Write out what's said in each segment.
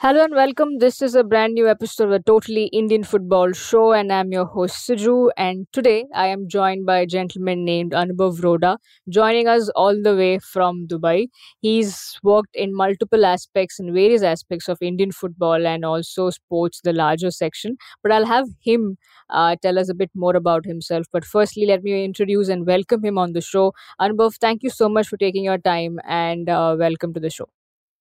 Hello and welcome. This is a brand new episode of a Totally Indian Football Show, and I'm your host Siju. And today I am joined by a gentleman named Anubhav Roda, joining us all the way from Dubai. He's worked in multiple aspects and various aspects of Indian football and also sports, the larger section. But I'll have him uh, tell us a bit more about himself. But firstly, let me introduce and welcome him on the show. Anubhav, thank you so much for taking your time and uh, welcome to the show.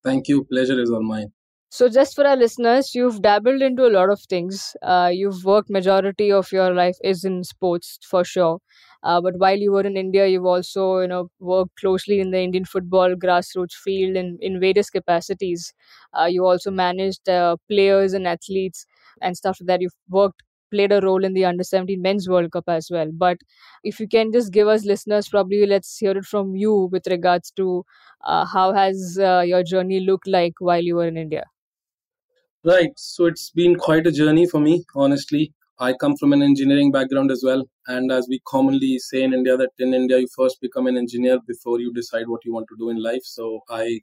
Thank you. Pleasure is all mine. So, just for our listeners, you've dabbled into a lot of things. Uh, you've worked majority of your life is in sports for sure. Uh, but while you were in India, you've also you know worked closely in the Indian football grassroots field in in various capacities. Uh, you also managed uh, players and athletes and stuff like that. You've worked played a role in the under 17 men's world cup as well but if you can just give us listeners probably let's hear it from you with regards to uh, how has uh, your journey looked like while you were in india Right. So it's been quite a journey for me, honestly. I come from an engineering background as well. And as we commonly say in India, that in India, you first become an engineer before you decide what you want to do in life. So I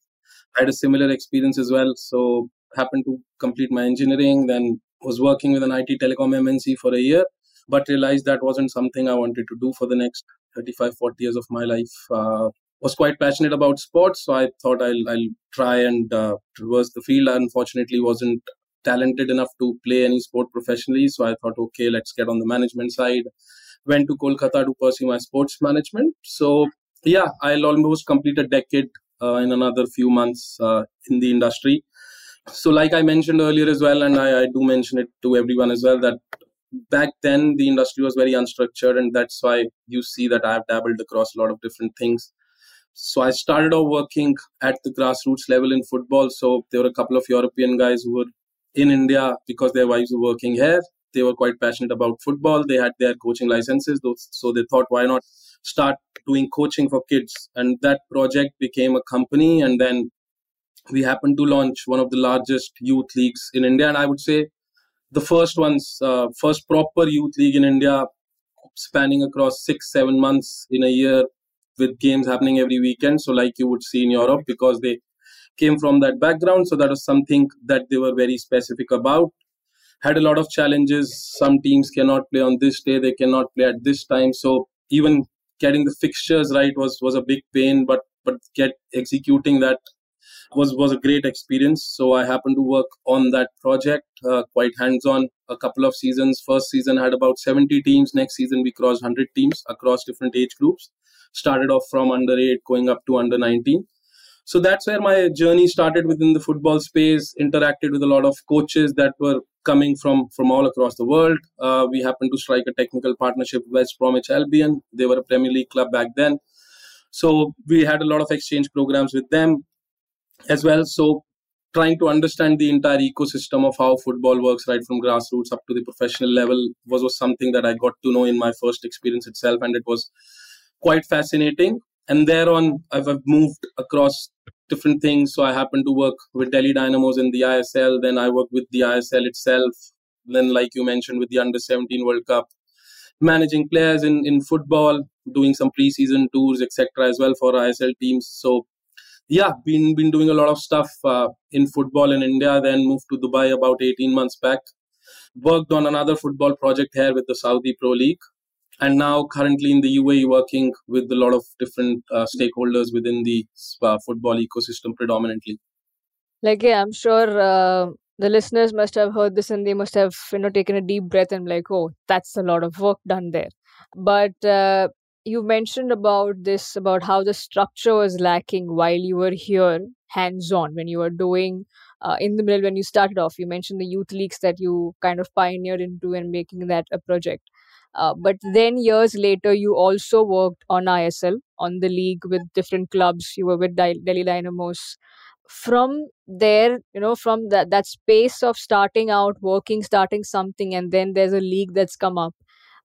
had a similar experience as well. So happened to complete my engineering, then was working with an IT telecom MNC for a year, but realized that wasn't something I wanted to do for the next 35, 40 years of my life. Uh, was quite passionate about sports, so I thought I'll I'll try and uh, traverse the field. I unfortunately, wasn't talented enough to play any sport professionally, so I thought, okay, let's get on the management side. Went to Kolkata to pursue my sports management. So yeah, I'll almost complete a decade uh, in another few months uh, in the industry. So, like I mentioned earlier as well, and I, I do mention it to everyone as well, that back then the industry was very unstructured, and that's why you see that I've dabbled across a lot of different things so I started off working at the grassroots level in football. So there were a couple of European guys who were in India because their wives were working here. They were quite passionate about football. They had their coaching licenses, so they thought, why not start doing coaching for kids? And that project became a company. And then we happened to launch one of the largest youth leagues in India. And I would say the first ones, uh, first proper youth league in India, spanning across six, seven months in a year, with games happening every weekend. So, like you would see in Europe, because they came from that background. So, that was something that they were very specific about. Had a lot of challenges. Some teams cannot play on this day, they cannot play at this time. So, even getting the fixtures right was was a big pain, but but get executing that was was a great experience. So I happened to work on that project uh, quite hands on. A couple of seasons. First season had about 70 teams. Next season we crossed 100 teams across different age groups started off from under 8 going up to under 19 so that's where my journey started within the football space interacted with a lot of coaches that were coming from from all across the world. Uh, we happened to strike a technical partnership with west bromwich albion. They were a premier league club back then. So we had a lot of exchange programs with them as well. So trying to understand the entire ecosystem of how football works right from grassroots up to the professional level was, was something that i got to know in my first experience itself and it was quite fascinating. And thereon, I've, I've moved across different things. So I happened to work with Delhi Dynamos in the ISL. Then I worked with the ISL itself. Then, like you mentioned, with the Under 17 World Cup, managing players in, in football, doing some preseason tours, etc. as well for ISL teams. So, yeah, been been doing a lot of stuff uh, in football in India. Then moved to Dubai about 18 months back. Worked on another football project here with the Saudi Pro League and now currently in the UAE working with a lot of different uh, stakeholders within the uh, football ecosystem predominantly. Like yeah, I'm sure uh, the listeners must have heard this and they must have you know taken a deep breath and like, oh, that's a lot of work done there. But uh, you mentioned about this about how the structure was lacking while you were here hands on when you were doing uh, in the middle when you started off you mentioned the youth leagues that you kind of pioneered into and making that a project uh, but then years later, you also worked on ISL, on the league with different clubs. You were with Delhi Dynamos. From there, you know, from that that space of starting out, working, starting something, and then there's a league that's come up,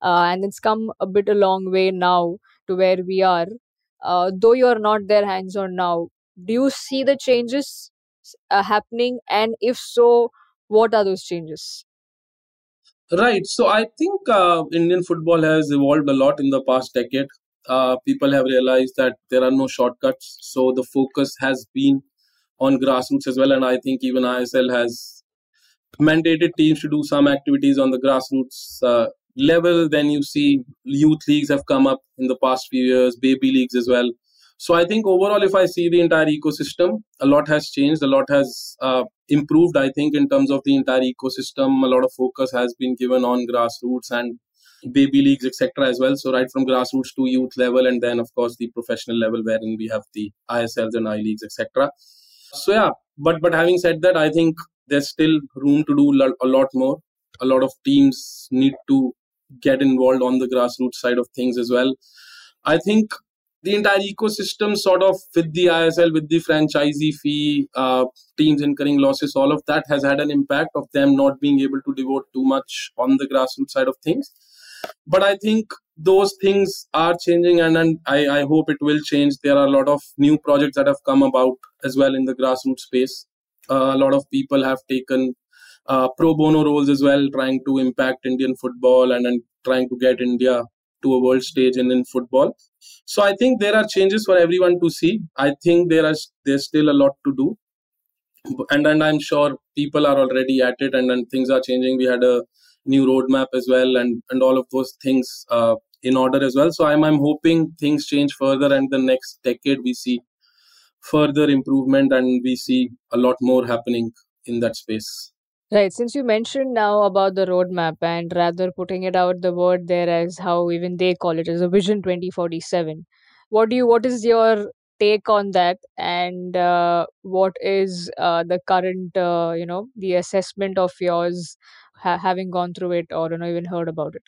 uh, and it's come a bit a long way now to where we are. Uh, though you're not there hands on now, do you see the changes uh, happening? And if so, what are those changes? Right. So I think uh, Indian football has evolved a lot in the past decade. Uh, people have realized that there are no shortcuts. So the focus has been on grassroots as well. And I think even ISL has mandated teams to do some activities on the grassroots uh, level. Then you see youth leagues have come up in the past few years, baby leagues as well. So I think overall, if I see the entire ecosystem, a lot has changed, a lot has uh, improved. I think in terms of the entire ecosystem, a lot of focus has been given on grassroots and baby leagues, etc. as well. So right from grassroots to youth level, and then of course the professional level, wherein we have the ISLs and I leagues, etc. So yeah, but but having said that, I think there's still room to do a lot more. A lot of teams need to get involved on the grassroots side of things as well. I think the entire ecosystem sort of with the ISL, with the franchisee fee, uh, teams incurring losses, all of that has had an impact of them not being able to devote too much on the grassroots side of things. But I think those things are changing and, and I, I hope it will change. There are a lot of new projects that have come about as well in the grassroots space. Uh, a lot of people have taken uh, pro bono roles as well, trying to impact Indian football and, and trying to get India to a world stage and in football. So I think there are changes for everyone to see. I think there are there's still a lot to do, and and I'm sure people are already at it, and, and things are changing. We had a new roadmap as well, and and all of those things uh, in order as well. So I'm I'm hoping things change further, and the next decade we see further improvement, and we see a lot more happening in that space. Right. Since you mentioned now about the roadmap and rather putting it out the word there as how even they call it as a Vision 2047, what do you what is your take on that and uh, what is uh, the current uh, you know the assessment of yours ha- having gone through it or you know even heard about it?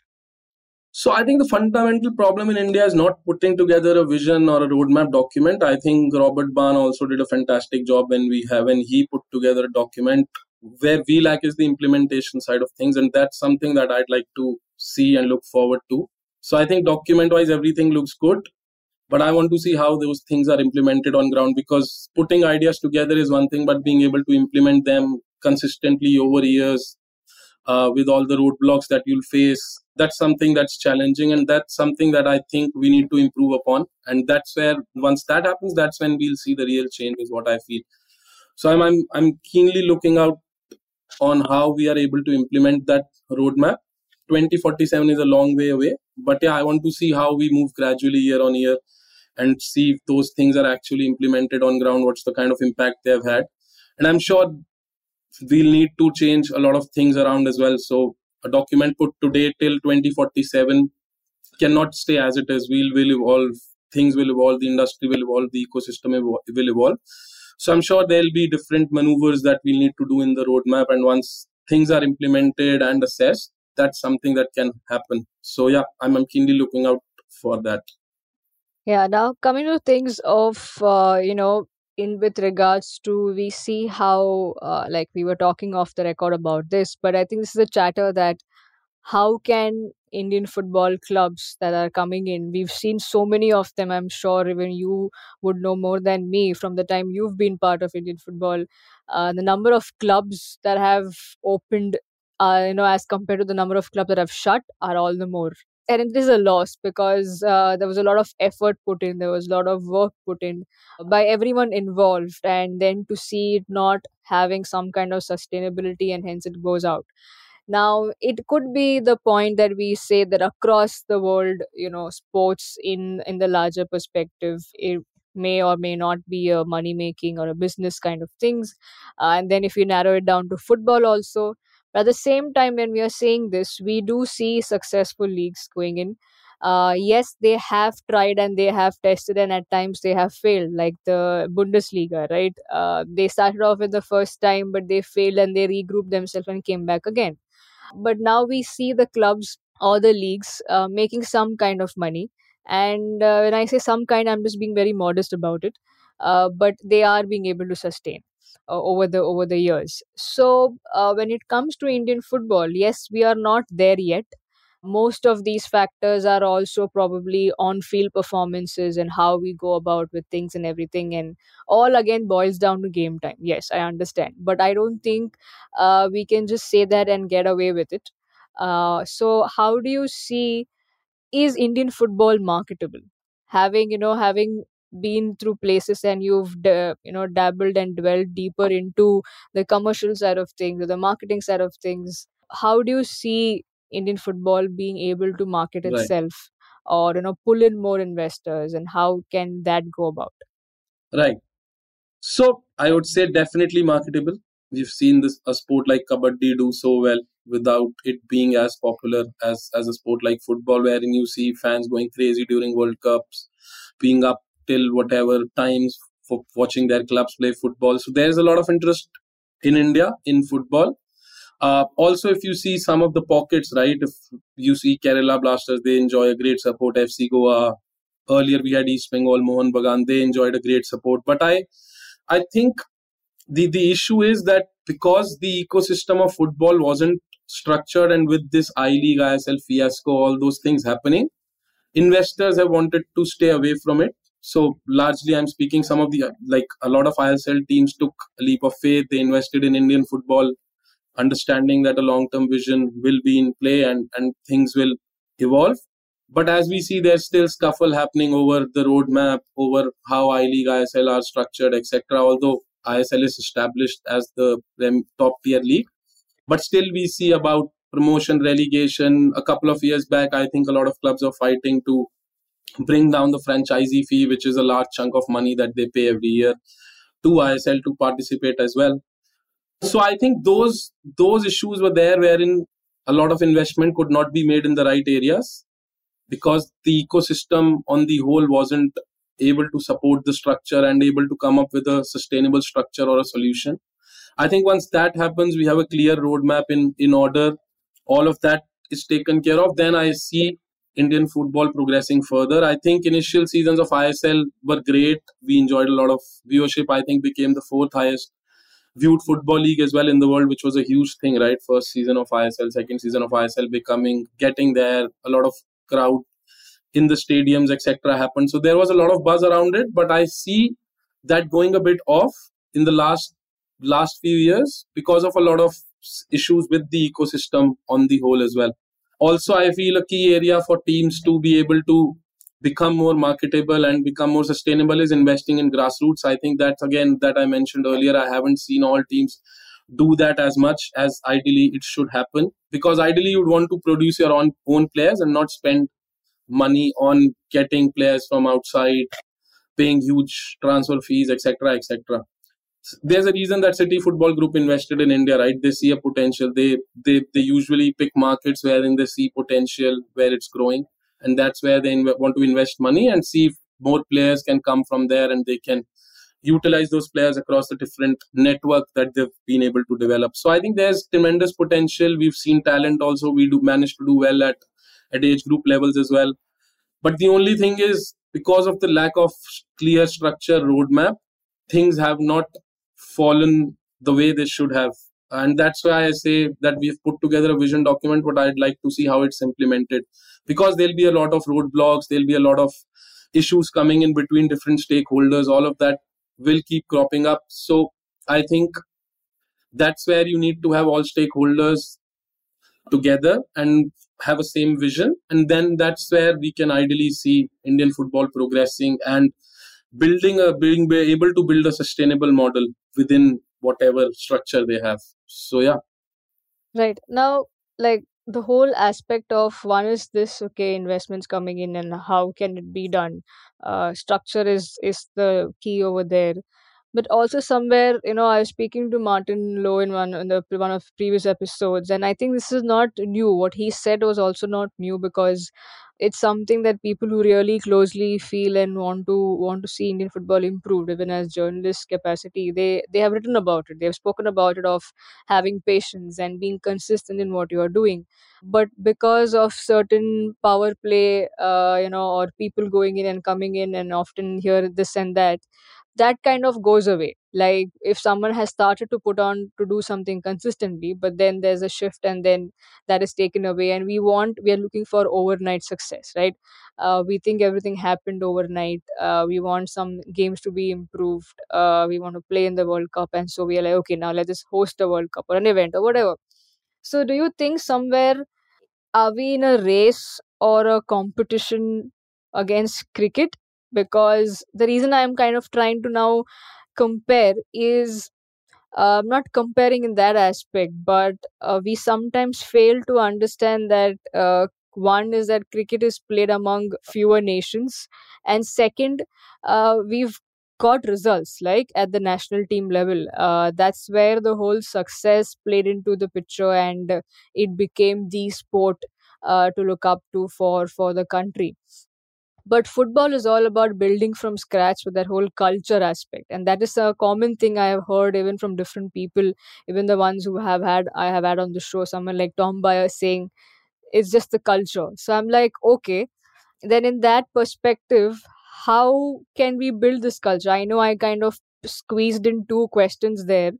So I think the fundamental problem in India is not putting together a vision or a roadmap document. I think Robert Baan also did a fantastic job when we have when he put together a document where we lack is the implementation side of things and that's something that i'd like to see and look forward to. So i think document wise everything looks good but i want to see how those things are implemented on ground because putting ideas together is one thing but being able to implement them consistently over years uh, with all the roadblocks that you'll face that's something that's challenging and that's something that i think we need to improve upon. And that's where once that happens that's when we'll see the real change is what i feel. So i'm i'm, I'm keenly looking out on how we are able to implement that roadmap. 2047 is a long way away, but yeah, I want to see how we move gradually year on year and see if those things are actually implemented on ground, what's the kind of impact they have had. And I'm sure we'll need to change a lot of things around as well. So a document put today till 2047 cannot stay as it is. We'll will evolve, things will evolve, the industry will evolve, the ecosystem will evolve. So I'm sure there'll be different maneuvers that we'll need to do in the roadmap. And once things are implemented and assessed, that's something that can happen. So yeah, I'm, I'm keenly looking out for that. Yeah. Now coming to things of uh, you know in with regards to we see how uh, like we were talking off the record about this, but I think this is a chatter that how can Indian football clubs that are coming in. We've seen so many of them. I'm sure even you would know more than me from the time you've been part of Indian football. Uh, the number of clubs that have opened, uh, you know, as compared to the number of clubs that have shut, are all the more. And it is a loss because uh, there was a lot of effort put in, there was a lot of work put in by everyone involved, and then to see it not having some kind of sustainability and hence it goes out now it could be the point that we say that across the world you know sports in in the larger perspective it may or may not be a money making or a business kind of things uh, and then if you narrow it down to football also but at the same time when we are saying this we do see successful leagues going in uh, yes, they have tried and they have tested, and at times they have failed, like the Bundesliga, right? Uh, they started off with the first time, but they failed and they regrouped themselves and came back again. But now we see the clubs or the leagues uh, making some kind of money. And uh, when I say some kind, I'm just being very modest about it. Uh, but they are being able to sustain uh, over the over the years. So uh, when it comes to Indian football, yes, we are not there yet most of these factors are also probably on field performances and how we go about with things and everything and all again boils down to game time. Yes i understand but i don't think uh, we can just say that and get away with it. Uh, so how do you see is indian football marketable? Having you know having been through places and you've da- you know dabbled and dwelled deeper into the commercial side of things or the marketing side of things how do you see indian football being able to market right itself or you know pull in more investors and how can that go about right So I would say definitely marketable. We've seen this a sport like kabaddi do so well without it being as popular as as a sport like football, wherein you see fans going crazy during World Cups, being up till whatever times for watching their clubs play football. So there's a lot of interest in India in football. Uh, also, if you see some of the pockets, right? If you see Kerala Blasters, they enjoy a great support. FC Goa. Earlier, we had East Bengal, Mohan Bagan. They enjoyed a great support. But I I think the the issue is that because the ecosystem of football wasn't structured and with this I League, ISL fiasco, all those things happening, investors have wanted to stay away from it. So largely, I'm speaking some of the like a lot of ISL teams took a leap of faith. They invested in Indian football, understanding that a long-term vision will be in play and and things will evolve. But as we see, there's still scuffle happening over the roadmap, over how I League, ISL are structured, etc. Although ISL is established as the top tier league, but still we see about promotion, relegation. A couple of years back, I think a lot of clubs are fighting to bring down the franchisee fee, which is a large chunk of money that they pay every year to ISL to participate as well. So I think those those issues were there wherein a lot of investment could not be made in the right areas because the ecosystem on the whole wasn't able to support the structure and able to come up with a sustainable structure or a solution. I think once that happens, we have a clear roadmap in, in order, all of that is taken care of, then I see Indian football progressing further. I think initial seasons of ISL were great. We enjoyed a lot of viewership. I think became the fourth highest viewed football league as well in the world, which was a huge thing, right? First season of ISL, second season of ISL becoming, getting there, a lot of crowd in the stadiums, etc., happened. So there was a lot of buzz around it, but I see that going a bit off in the last last few years because of a lot of issues with the ecosystem on the whole as well. Also, I feel a key area for teams to be able to become more marketable and become more sustainable is investing in grassroots. I think that's again that I mentioned earlier. I haven't seen all teams do that as much as ideally it should happen because ideally you'd want to produce your own own players and not spend money on getting players from outside paying huge transfer fees etc etc there's a reason that city football group invested in india right they see a potential they they, they usually pick markets wherein they see potential where it's growing and that's where they want to invest money and see if more players can come from there and they can utilize those players across the different network that they've been able to develop. So I think there's tremendous potential. We've seen talent also. We do manage to do well at at age group levels as well. But the only thing is because of the lack of clear structure roadmap, things have not fallen the way they should have. And that's why I say that we've put together a vision document, but I'd like to see how it's implemented. Because there'll be a lot of roadblocks, there'll be a lot of issues coming in between different stakeholders, all of that will keep cropping up. So I think that's where you need to have all stakeholders together and have a same vision and then that's where we can ideally see indian football progressing and building a being able to build a sustainable model within whatever structure they have. So yeah. Right. Now like the whole aspect of one is this okay investments coming in and how can it be done? Uh, structure is is the key over there. But also somewhere you know i was speaking to martin lowe in one in the one of previous episodes and i think this is not new. What he said was also not new because it's something that people who really closely feel and want to want to see indian football improved even as journalist capacity they they have written about it. They've spoken about it of having patience and being consistent in what you are doing. But because of certain power play uh, you know or people going in and coming in and often hear this and that that kind of goes away. Like if someone has started to put on to do something consistently but then there's a shift and then that is taken away and we want we are looking for overnight success right? Uh, we think everything happened overnight. Uh, we want some games to be improved. Uh, we want to play in the world cup and so we are like okay now let's just host a world cup or an event or whatever. So do you think somewhere are we in a race or a competition against cricket because the reason i'm kind of trying to now compare is uh, not comparing in that aspect but uh, we sometimes fail to understand that uh, one is that cricket is played among fewer nations and second uh, we've got results like at the national team level. Uh, that's where the whole success played into the picture and it became the sport uh, to look up to for for the country but football is all about building from scratch with that whole culture aspect. And that is a common thing i have heard even from different people even the ones who have had i have had on the show someone like tom Byer saying it's just the culture. So i'm like okay. Then in that perspective how can we build this culture? I know i kind of squeezed in two questions there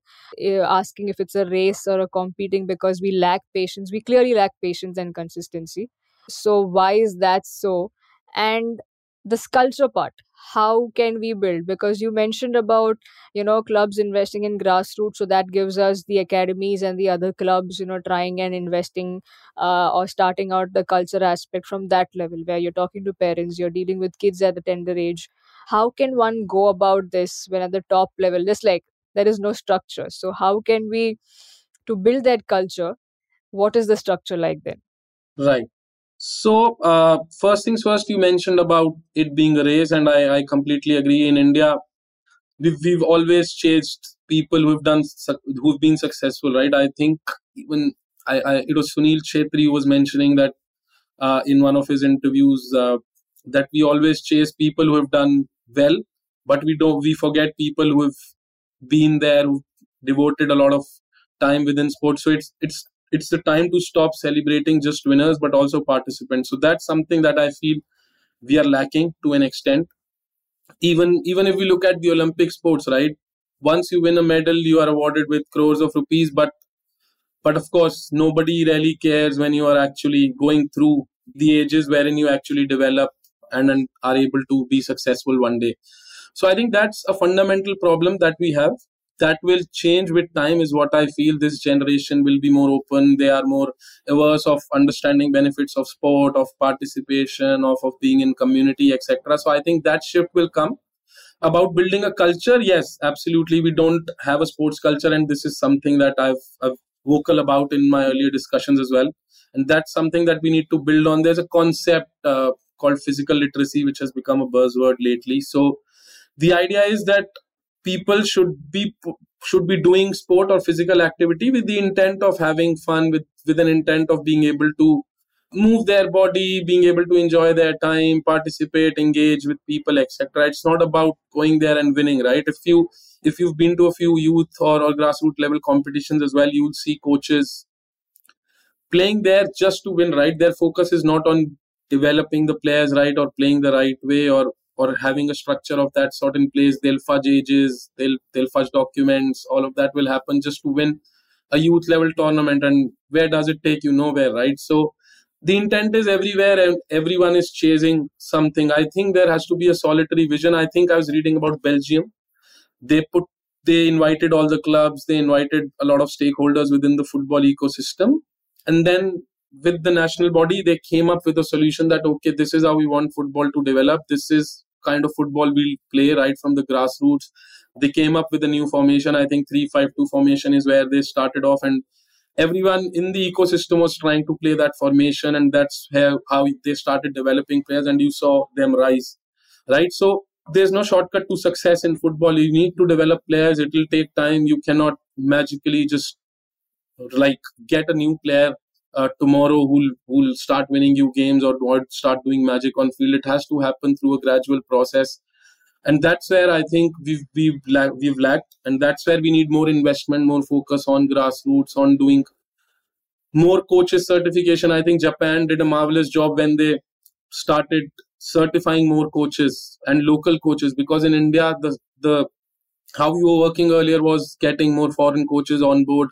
uh, asking if it's a race or a competing because we lack patience. We clearly lack patience and consistency. So why is that so and the sculpture part how can we build? Because you mentioned about you know clubs investing in grassroots so that gives us the academies and the other clubs you know trying and investing uh, or starting out the culture aspect from that level where you're talking to parents you're dealing with kids at a tender age. How can one go about this when at the top level just like there is no structure? So how can we to build that culture what is the structure like then? Right so, uh, first things first, you mentioned about it being a race, and I, I completely agree. In India, we've, we've always chased people who've done who've been successful, right? I think even I, I it was Sunil Chhetri who was mentioning that uh, in one of his interviews uh, that we always chase people who have done well, but we don't we forget people who have been there, who've devoted a lot of time within sports. So it's it's it's the time to stop celebrating just winners but also participants. So that's something that i feel we are lacking to an extent. Even even if we look at the olympic sports right? Once you win a medal you are awarded with crores of rupees but but of course nobody really cares when you are actually going through the ages wherein you actually develop and, and are able to be successful one day. So i think that's a fundamental problem that we have that will change with time is what i feel this generation will be more open. They are more averse of understanding benefits of sport of participation of, of being in community etc so i think that shift will come. About building a culture yes absolutely. We don't have a sports culture and this is something that i've, I've vocal about in my earlier discussions as well. And that's something that we need to build on. There's a concept uh, called physical literacy which has become a buzzword lately. So the idea is that people should be should be doing sport or physical activity with the intent of having fun with with an intent of being able to move their body being able to enjoy their time participate engage with people etc it's not about going there and winning right? If you if you've been to a few youth or, or grassroots level competitions as well you'll see coaches playing there just to win right? Their focus is not on developing the players right or playing the right way or or having a structure of that sort in place they'll fudge ages they'll they'll fudge documents all of that will happen just to win a youth level tournament. And where does it take you? Nowhere right? So the intent is everywhere and everyone is chasing something. I think there has to be a solitary vision. I think i was reading about belgium. They put they invited all the clubs they invited a lot of stakeholders within the football ecosystem. And then with the national body they came up with a solution that okay this is how we want football to develop. This is kind of football we'll play right from the grassroots. They came up with a new formation. I think 352 formation is where they started off, and everyone in the ecosystem was trying to play that formation, and that's how, how they started developing players, and you saw them rise. Right? So there's no shortcut to success in football. You need to develop players, it will take time. You cannot magically just like get a new player uh, tomorrow who'll who'll start winning you games or, start doing magic on field. It has to happen through a gradual process, and that's where I think we've we've we've lacked, and that's where we need more investment, more focus on grassroots, on doing more coaches certification. I think Japan did a marvelous job when they started certifying more coaches and local coaches because in India the the how you were working earlier was getting more foreign coaches on board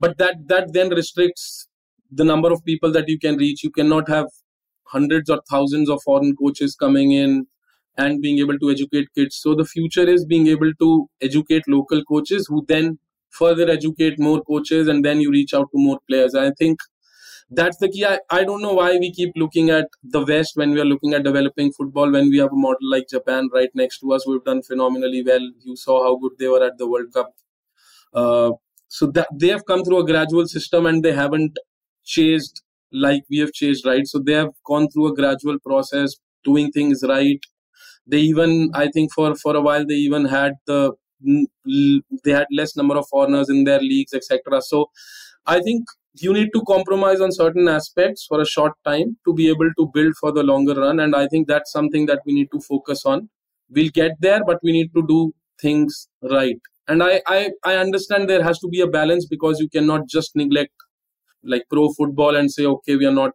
but that that then restricts the number of people that you can reach you cannot have hundreds or thousands of foreign coaches coming in and being able to educate kids so the future is being able to educate local coaches who then further educate more coaches and then you reach out to more players i think that's the key. I, I don't know why we keep looking at the West when we are looking at developing football when we have a model like Japan right next to us We've done phenomenally well. You saw how good they were at the World Cup. Uh, so that they have come through a gradual system and they haven't chased like we have chased, right? So they have gone through a gradual process, doing things right. They even, I think, for for a while they even had the they had less number of foreigners in their leagues, etc. So I think you need to compromise on certain aspects for a short time to be able to build for the longer run and i think that's something that we need to focus on we'll get there but we need to do things right and I, I i understand there has to be a balance because you cannot just neglect like pro football and say okay we are not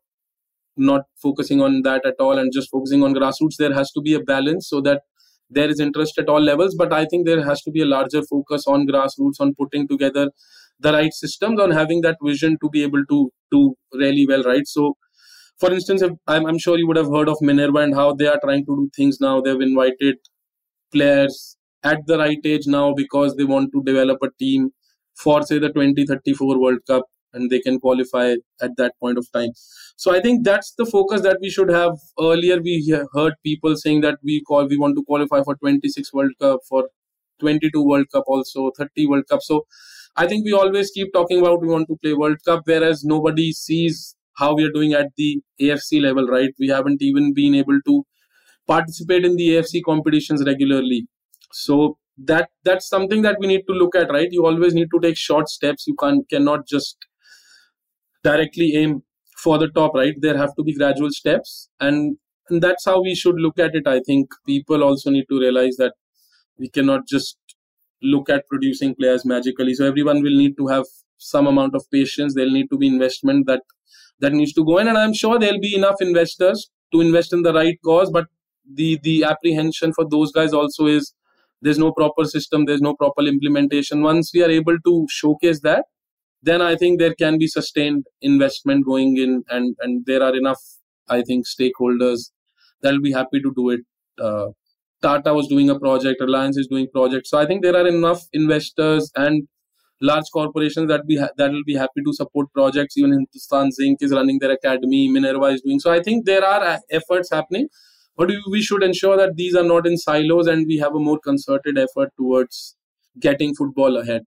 not focusing on that at all and just focusing on grassroots there has to be a balance so that there is interest at all levels. But i think there has to be a larger focus on grassroots on putting together the right systems on having that vision to be able to do really well right? So for instance I'm, I'm sure you would have heard of minerva and how they are trying to do things now. They've invited players at the right age now because they want to develop a team for say the 2034 world cup and they can qualify at that point of time so i think that's the focus that we should have earlier we heard people saying that we call we want to qualify for 26 world cup for 22 world cup also 30 world cup so I think we always keep talking about we want to play World Cup, whereas nobody sees how we are doing at the AFC level, right? We haven't even been able to participate in the AFC competitions regularly. So that that's something that we need to look at, right? You always need to take short steps. You can cannot just directly aim for the top, right? There have to be gradual steps, and, and that's how we should look at it. I think people also need to realize that we cannot just look at producing players magically. So everyone will need to have some amount of patience. There'll need to be investment that that needs to go in, and I'm sure there'll be enough investors to invest in the right cause. But the the apprehension for those guys also is there's no proper system, there's no proper implementation. Once we are able to showcase that, then I think there can be sustained investment going in, and and there are enough, I think, stakeholders that'll be happy to do it uh, Tata was doing a project, Reliance is doing projects. So I think there are enough investors and large corporations that be ha- that will be happy to support projects. Even Hindustan Zinc is running their academy, Minerva is doing. So I think there are uh, efforts happening, but we should ensure that these are not in silos and we have a more concerted effort towards getting football ahead.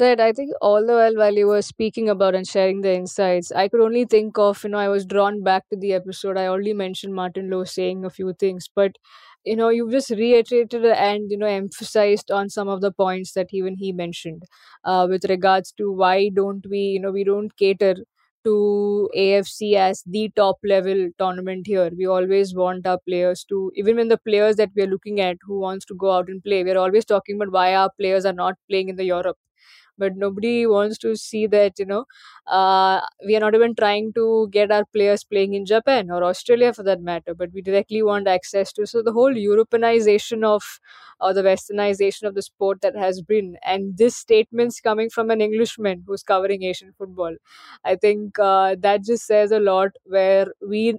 Right. I think all the while while you were speaking about and sharing the insights, I could only think of, you know, I was drawn back to the episode. I already mentioned Martin Lowe saying a few things, but you know, you've just reiterated and you know emphasized on some of the points that even he mentioned, uh, with regards to why don't we, you know, we don't cater to AFC as the top level tournament here. We always want our players to, even when the players that we are looking at who wants to go out and play, we're always talking about why our players are not playing in the Europe but nobody wants to see that you know uh, we are not even trying to get our players playing in japan or australia for that matter but we directly want access to. So the whole europeanization of or the westernization of the sport that has been and this statements coming from an englishman who's covering asian football i think uh, that just says a lot where we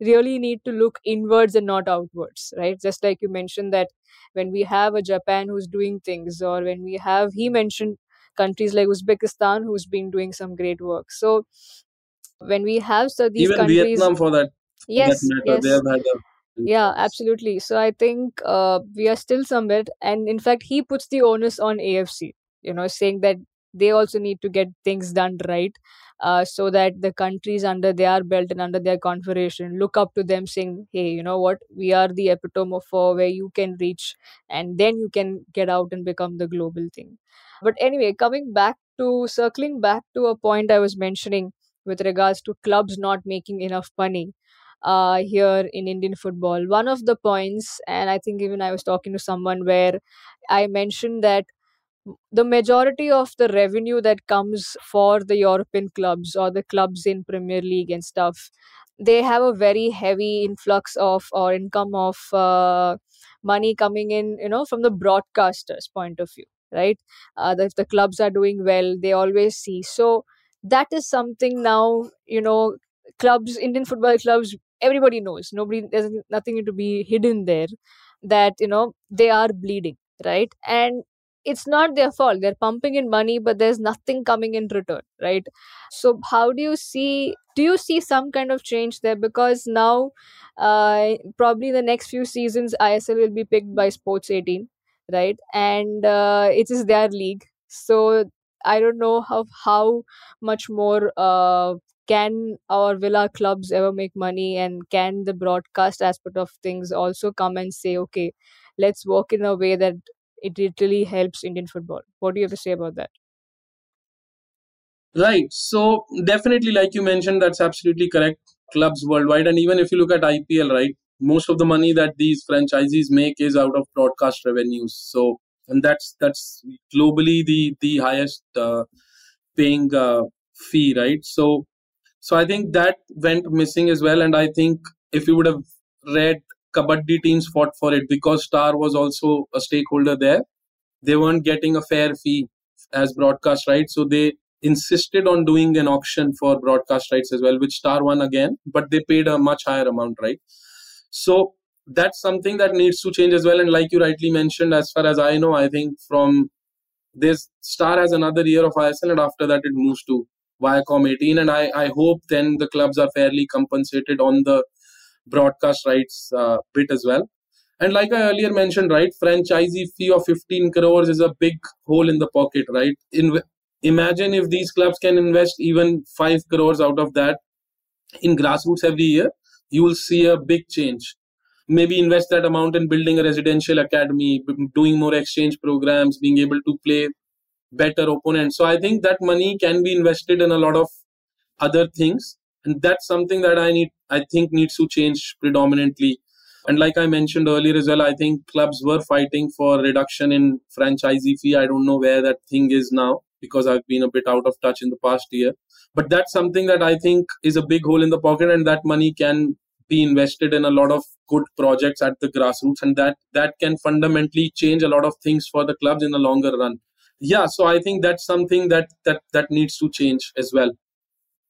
really need to look inwards and not outwards right? Just like you mentioned that when we have a japan who's doing things or when we have he mentioned countries like Uzbekistan who's been doing some great work. So when we have so these even countries, Vietnam for that, yes, that matter, yes. they have had a yeah absolutely so i think uh, we are still somewhere and in fact he puts the onus on afc you know saying that they also need to get things done right uh, so that the countries under their belt and under their confederation look up to them saying hey you know what we are the epitome of where you can reach and then you can get out and become the global thing but anyway, coming back to circling back to a point I was mentioning with regards to clubs not making enough money uh, here in Indian football. One of the points, and I think even I was talking to someone where I mentioned that the majority of the revenue that comes for the European clubs or the clubs in Premier League and stuff, they have a very heavy influx of or income of uh, money coming in, you know, from the broadcasters' point of view right? Uh, if the clubs are doing well they always see. So that is something now you know clubs indian football clubs everybody knows. Nobody there's nothing to be hidden there that you know they are bleeding right? And it's not their fault. They're pumping in money but there's nothing coming in return right? So how do you see do you see some kind of change there? Because now uh, probably the next few seasons isl will be picked by sports 18 right? And uh, it is their league. So i don't know how how much more uh, can our villa clubs ever make money and can the broadcast aspect of things also come and say okay let's work in a way that it really helps indian football. What do you have to say about that? Right. So definitely like you mentioned that's absolutely correct clubs worldwide. And even if you look at ipl right most of the money that these franchisees make is out of broadcast revenues. So and that's that's globally the the highest uh, paying uh, fee right? So so I think that went missing as well. And I think if you would have read Kabaddi teams fought for it because Star was also a stakeholder there, they weren't getting a fair fee as broadcast rights. So they insisted on doing an auction for broadcast rights as well, which Star won again, but they paid a much higher amount, right? So that's something that needs to change as well. And like you rightly mentioned, as far as I know, I think from this Star has another year of ISL, and after that it moves to Viacom 18, and I, I hope then the clubs are fairly compensated on the broadcast rights uh, bit as well. And like I earlier mentioned, right, franchisee fee of 15 crores is a big hole in the pocket, right? In, imagine if these clubs can invest even 5 crores out of that in grassroots every year, you will see a big change. Maybe invest that amount in building a residential academy, doing more exchange programs, being able to play better opponents. So I think that money can be invested in a lot of other things, and that's something that I need. I think needs to change predominantly. And like I mentioned earlier as well, I think clubs were fighting for reduction in franchisee fee. I don't know where that thing is now because I've been a bit out of touch in the past year. But that's something that I think is a big hole in the pocket, and that money can be invested in a lot of good projects at the grassroots, and that that can fundamentally change a lot of things for the clubs in the longer run yeah so i think that's something that that that needs to change as well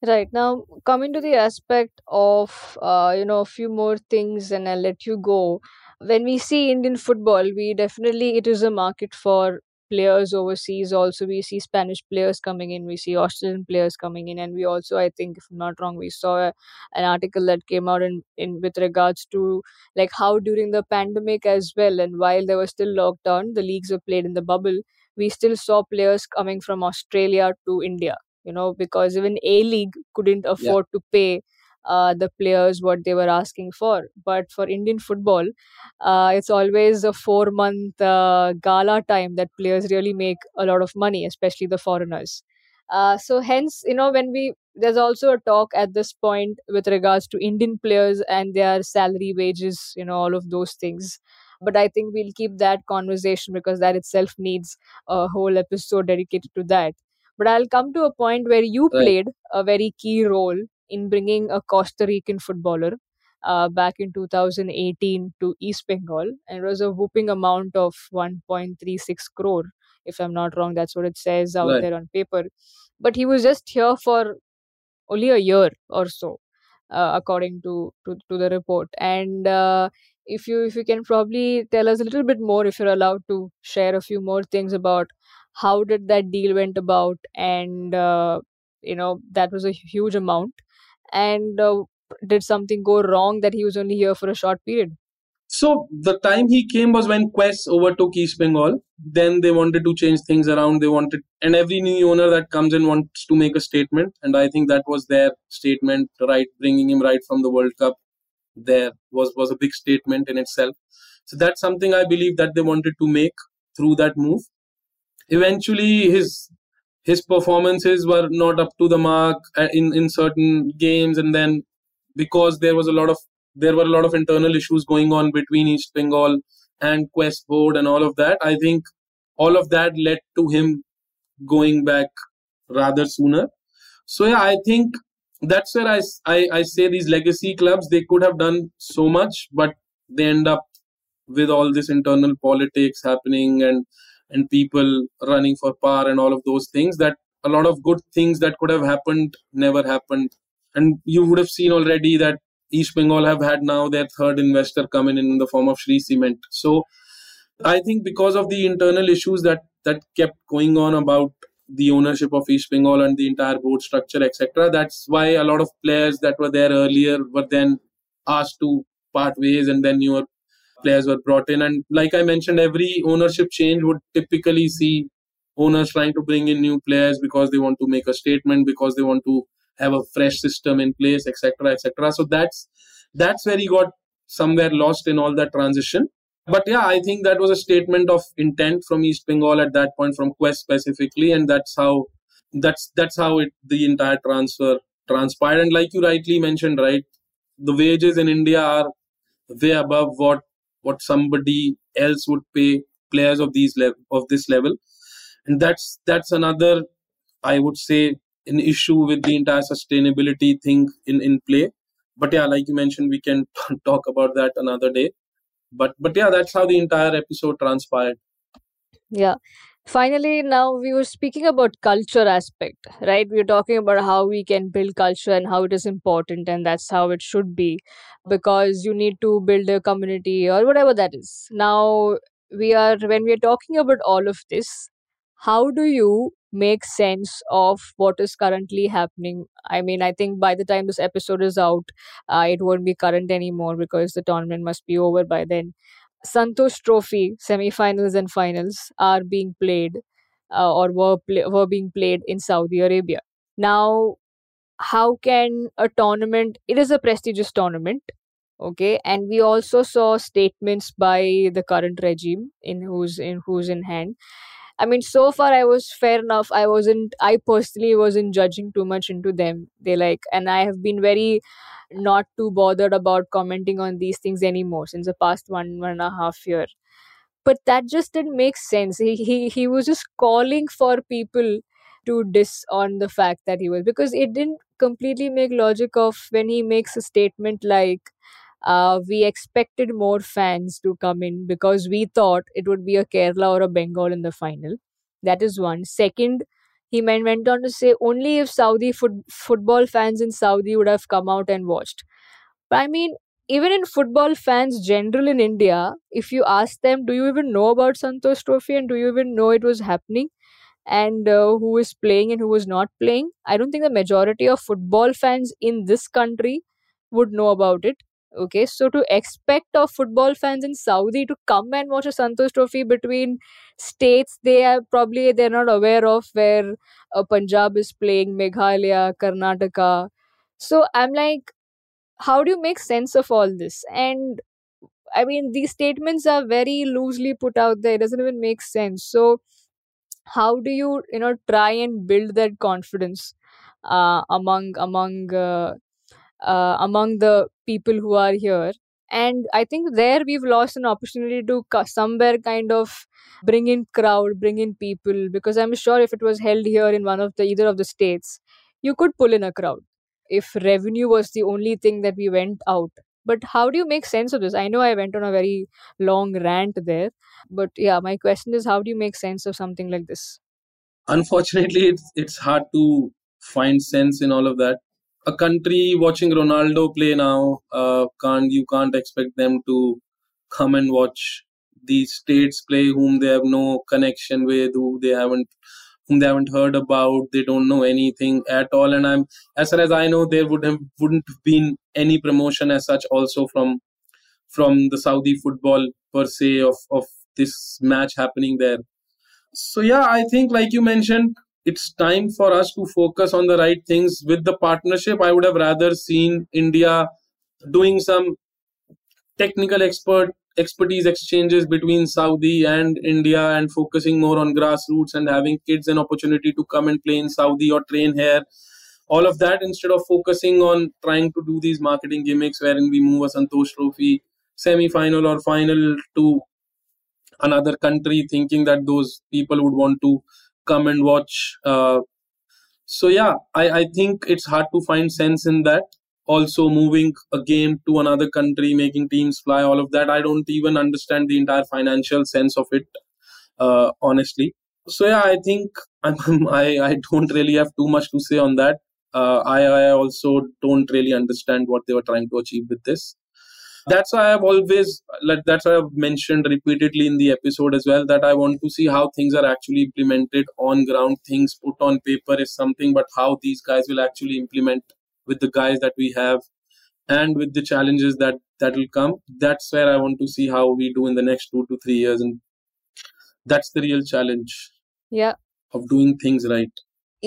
right. Now coming to the aspect of uh, you know a few more things and i'll let you go. When we see indian football we definitely it is a market for players overseas. Also we see spanish players coming in we see australian players coming in. And we also i think if i'm not wrong we saw a, an article that came out in, in with regards to like how during the pandemic as well and while there was still lockdown the leagues were played in the bubble we still saw players coming from Australia to India, you know, because even A League couldn't afford yeah. to pay uh, the players what they were asking for. But for Indian football, uh, it's always a four month uh, gala time that players really make a lot of money, especially the foreigners. Uh, so hence, you know, when we there's also a talk at this point with regards to Indian players and their salary, wages, you know, all of those things but i think we'll keep that conversation because that itself needs a whole episode dedicated to that but i'll come to a point where you right. played a very key role in bringing a costa rican footballer uh, back in 2018 to east bengal and it was a whooping amount of 1.36 crore if i'm not wrong that's what it says out right. there on paper but he was just here for only a year or so uh, according to, to to the report and uh, if you if you can probably tell us a little bit more if you're allowed to share a few more things about how did that deal went about and uh, you know that was a huge amount and uh, did something go wrong that he was only here for a short period so the time he came was when Quess overtook East Bengal. Then they wanted to change things around. They wanted, and every new owner that comes in wants to make a statement. And I think that was their statement, right? Bringing him right from the World Cup there was was a big statement in itself so that's something i believe that they wanted to make through that move eventually his his performances were not up to the mark uh, in in certain games. And then because there was a lot of there were a lot of internal issues going on between east bengal and Quess board and all of that i think all of that led to him going back rather sooner. So yeah i think that's where I, I, I say these legacy clubs they could have done so much but they end up with all this internal politics happening and and people running for power and all of those things that a lot of good things that could have happened never happened and you would have seen already that east bengal have had now their third investor coming in in the form of Shree Cement so i think because of the internal issues that that kept going on about the ownership of East Bengal and the entire board structure, etc. That's why a lot of players that were there earlier were then asked to part ways, and then newer players were brought in. And like I mentioned, every ownership change would typically see owners trying to bring in new players because they want to make a statement, because they want to have a fresh system in place, etc., etc. So that's that's where he got somewhere lost in all that transition. But yeah, I think that was a statement of intent from East Bengal at that point, from Quess specifically, and that's how that's that's how it the entire transfer transpired. And like you rightly mentioned, right, the wages in India are way above what what somebody else would pay players of these level of this level, and that's that's another I would say an issue with the entire sustainability thing in in play. But yeah, like you mentioned, we can talk about that another day. But but yeah that's how the entire episode transpired. Yeah finally now we were speaking about culture aspect right? We were talking about how we can build culture and how it is important and that's how it should be because you need to build a community or whatever that is. Now we are when we are talking about all of this how do you make sense of what is currently happening? I mean i think by the time this episode is out uh, it won't be current anymore because the tournament must be over by then santosh trophy semi-finals and finals are being played uh, or were play- were being played in saudi arabia. Now how can a tournament it is a prestigious tournament okay and we also saw statements by the current regime in who's in who's in hand I mean, so far I was fair enough. I wasn't, I personally wasn't judging too much into them. They like, and I have been very not too bothered about commenting on these things anymore since the past one, one and a half year. But that just didn't make sense. He, he, he was just calling for people to diss on the fact that he was, because it didn't completely make logic of when he makes a statement like, uh, we expected more fans to come in because we thought it would be a Kerala or a Bengal in the final. That is one. Second, he went on to say only if Saudi foot- football fans in Saudi would have come out and watched. But I mean, even in football fans general in India, if you ask them, do you even know about Santosh Trophy and do you even know it was happening? And uh, who is playing and who is not playing? I don't think the majority of football fans in this country would know about it. Okay, so to expect of football fans in Saudi to come and watch a Santosh Trophy between states they are probably they're not aware of where uh, Punjab is playing, Meghalaya, Karnataka. So I'm like, how do you make sense of all this? And I mean, these statements are very loosely put out there. It doesn't even make sense. So how do you you know try and build that confidence uh, among among uh, uh, among the people who are here. And i think there we've lost an opportunity to somewhere kind of bring in crowd bring in people because i'm sure if it was held here in one of the either of the states you could pull in a crowd if revenue was the only thing that we went out. But how do you make sense of this? I know i went on a very long rant there but yeah my question is how do you make sense of something like this? Unfortunately it's it's hard to find sense in all of that a country watching Ronaldo play now uh, can't you can't expect them to come and watch these states play whom they have no connection with who they haven't whom they haven't heard about they don't know anything at all. And i'm as far as i know there would have wouldn't have been any promotion as such also from from the saudi football per se of of this match happening there. So yeah i think like you mentioned it's time for us to focus on the right things with the partnership. I would have rather seen india doing some technical expert expertise exchanges between saudi and india and focusing more on grassroots and having kids an opportunity to come and play in saudi or train here. All of that instead of focusing on trying to do these marketing gimmicks wherein we move a santosh trophy semi-final or final to another country thinking that those people would want to come and watch. Uh, so yeah, I, I think it's hard to find sense in that. Also, moving a game to another country, making teams fly, all of that. I don't even understand the entire financial sense of it, uh, honestly. So yeah, I think I'm, I I don't really have too much to say on that. Uh, I I also don't really understand what they were trying to achieve with this. That's why i've always like that's why i've mentioned repeatedly in the episode as well that i want to see how things are actually implemented on ground things put on paper is something but how these guys will actually implement with the guys that we have and with the challenges that that will come. That's where i want to see how we do in the next 2 to 3 years. And that's the real challenge yeah. of doing things right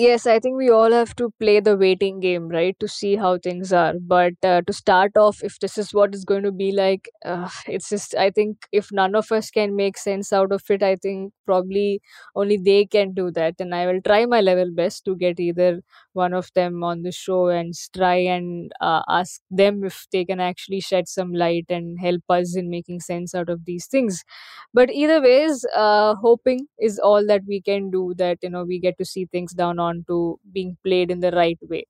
Yes, I think we all have to play the waiting game, right, to see how things are. But uh, to start off, if this is what it's going to be like, uh, it's just, I think if none of us can make sense out of it, I think probably only they can do that. And I will try my level best to get either one of them on the show and try and uh, ask them if they can actually shed some light and help us in making sense out of these things. But either ways, uh, hoping is all that we can do that, you know, we get to see things down on to being played in the right way.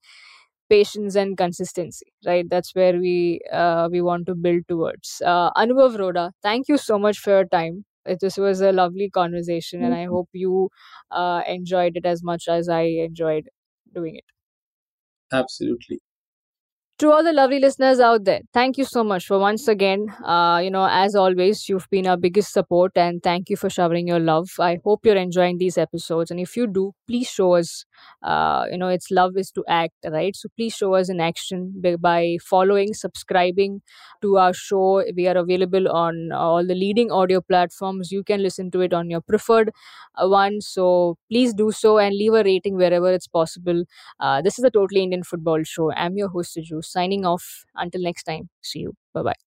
Patience and consistency right? That's where we uh, we want to build towards. Uh, anubhav roda thank you so much for your time. It, this was a lovely conversation and i hope you uh, enjoyed it as much as i enjoyed doing it. Absolutely to all the lovely listeners out there thank you so much for once again uh, you know as always you've been our biggest support and thank you for showering your love. I hope you're enjoying these episodes. And if you do please show us uh, you know it's love is to act right? So please show us in action by, following subscribing to our show. We are available on all the leading audio platforms. You can listen to it on your preferred uh, one. So please do so and leave a rating wherever it's possible. Uh, this is a totally indian football show. I'm your host Siju signing off. Until next time, see you. Bye bye.